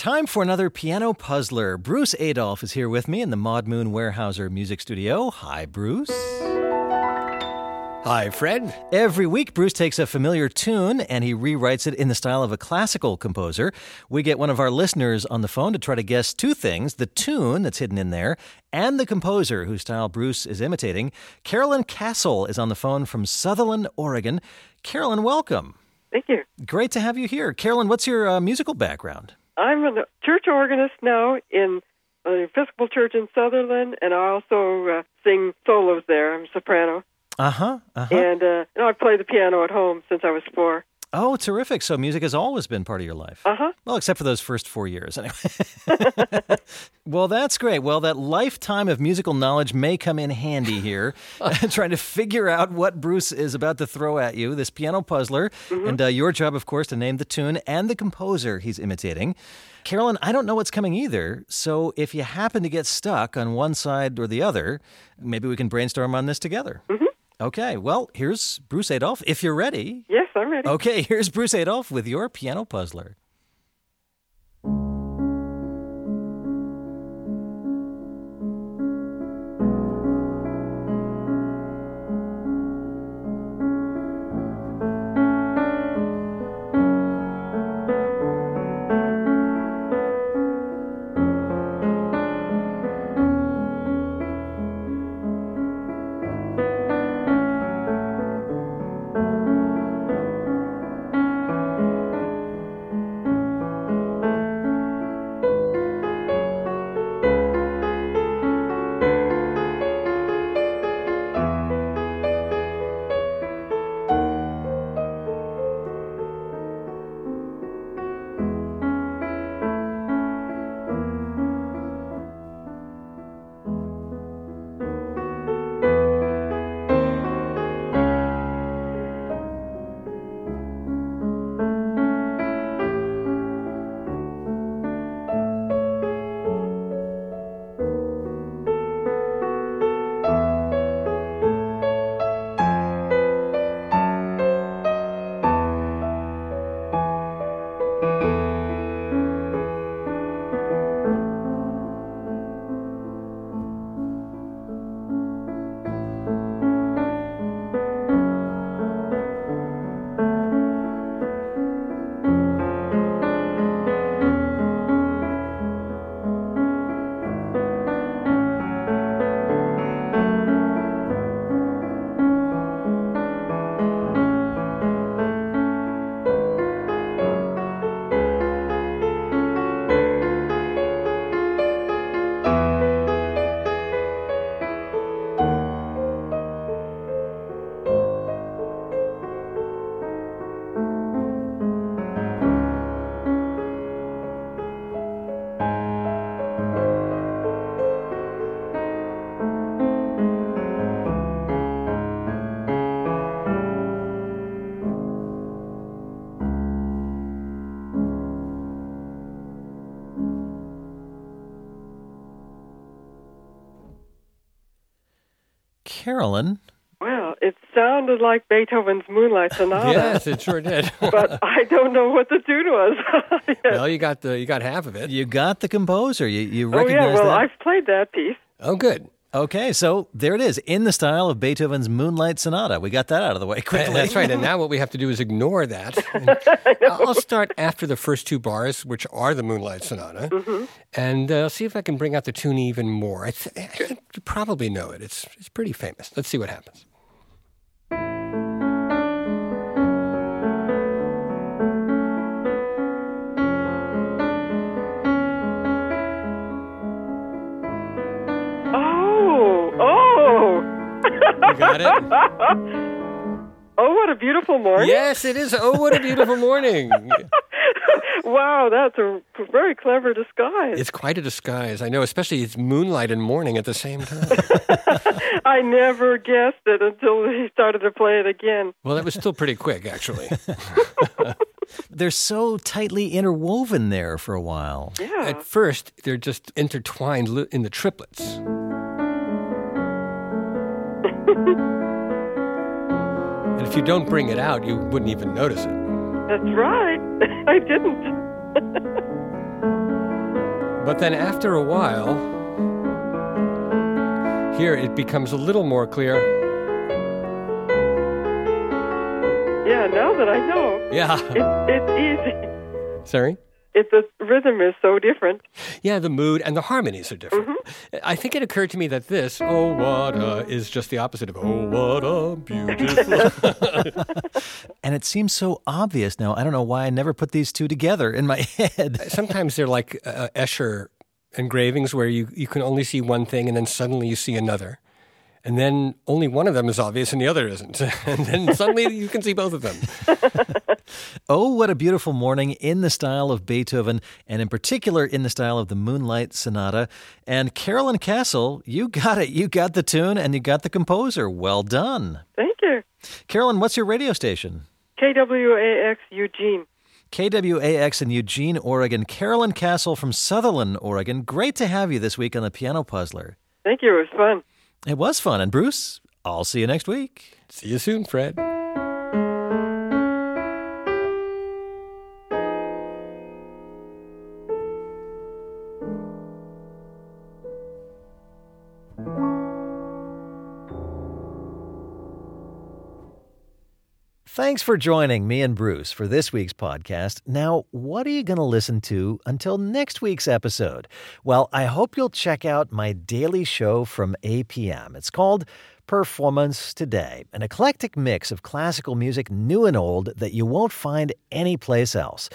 Time for another piano puzzler. Bruce Adolphe is here with me in the Maud Moon Weyerhaeuser Music Studio. Hi, Bruce. Hi, Fred. Every week, Bruce takes a familiar tune and he rewrites it in the style of a classical composer. We get one of our listeners on the phone to try to guess two things the tune that's hidden in there and the composer whose style Bruce is imitating. Carolyn Cassil is on the phone from Sutherlin, Oregon. Carolyn, welcome. Thank you. Great to have you here. Carolyn, what's your uh, musical background? I'm a church organist now in the Episcopal Church in Sutherlin, and I also uh, sing solos there. I'm a soprano. Uh-huh, uh-huh. And uh, you know, I play the piano at home since I was four. Oh, terrific. So music has always been part of your life. Uh-huh. Well, except for those first four years, anyway. well, that's great. Well, that lifetime of musical knowledge may come in handy here, trying to figure out what Bruce is about to throw at you, this piano puzzler. Mm-hmm. And uh, your job, of course, to name the tune and the composer he's imitating. Carolyn, I don't know what's coming either. So if you happen to get stuck on one side or the other, maybe we can brainstorm on this together. Mm-hmm. Okay, well, here's Bruce Adolphe. If you're ready. Yes, I'm ready. Okay, here's Bruce Adolphe with your piano puzzler. Carolyn. Well, it sounded like Beethoven's Moonlight Sonata, yes, it sure did. but I don't know what the tune was. Yes. well, you got the you got half of it. You got the composer. You, you recognize oh yeah, well that? I've played that piece. Oh, good. Okay, so there it is, in the style of Beethoven's Moonlight Sonata. We got that out of the way quickly. That's right. And now what we have to do is ignore that. I'll start after the first two bars, which are the Moonlight Sonata, Mm-hmm. and uh, see if I can bring out the tune even more. I, th- I think you probably know it. It's it's pretty famous. Let's see what happens. You got it. oh! What a beautiful morning! yes, it is. Oh, what a beautiful morning! Wow, that's a very clever disguise. It's quite a disguise. I know, especially it's moonlight and morning at the same time. I never guessed it until he started to play it again. well, that was still pretty quick, actually. They're so tightly interwoven there for a while. Yeah. At first, they're just intertwined in the triplets. And if you don't bring it out, you wouldn't even notice it. That's right. I didn't. But then after a while, here it becomes a little more clear. Yeah, now that I know, Yeah. it's it's easy. Sorry? It, the rhythm is so different. Yeah, the mood and the harmonies are different. Mm-hmm. I think it occurred to me that this, oh, what a, is just the opposite of, oh, what a beautiful. And it seems so obvious now. I don't know why I never put these two together in my head. Sometimes they're like uh, Escher engravings where you, you can only see one thing and then suddenly you see another. And then only one of them is obvious and the other isn't. and then suddenly you can see both of them. Oh, what a beautiful morning in the style of Beethoven, and in particular in the style of the Moonlight Sonata. And Carolyn Cassil, you got it. You got the tune and you got the composer. Well done. Thank you. Carolyn, what's your radio station? KWAX Eugene. KWAX in Eugene, Oregon. Carolyn Cassil from Sutherlin, Oregon. Great to have you this week on the Piano Puzzler. Thank you. It was fun. It was fun. And Bruce, I'll see you next week. See you soon, Fred. Thanks for joining me and Bruce for this week's podcast. Now, what are you going to listen to until next week's episode? Well, I hope you'll check out my daily show from APM. It's called Performance Today, an eclectic mix of classical music, new and old, that you won't find anyplace else.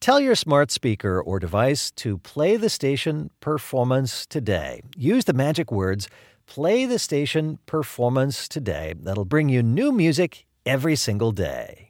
Tell your smart speaker or device to play the station Performance Today. Use the magic words Play the station Performance Today. That'll bring you new music every single day.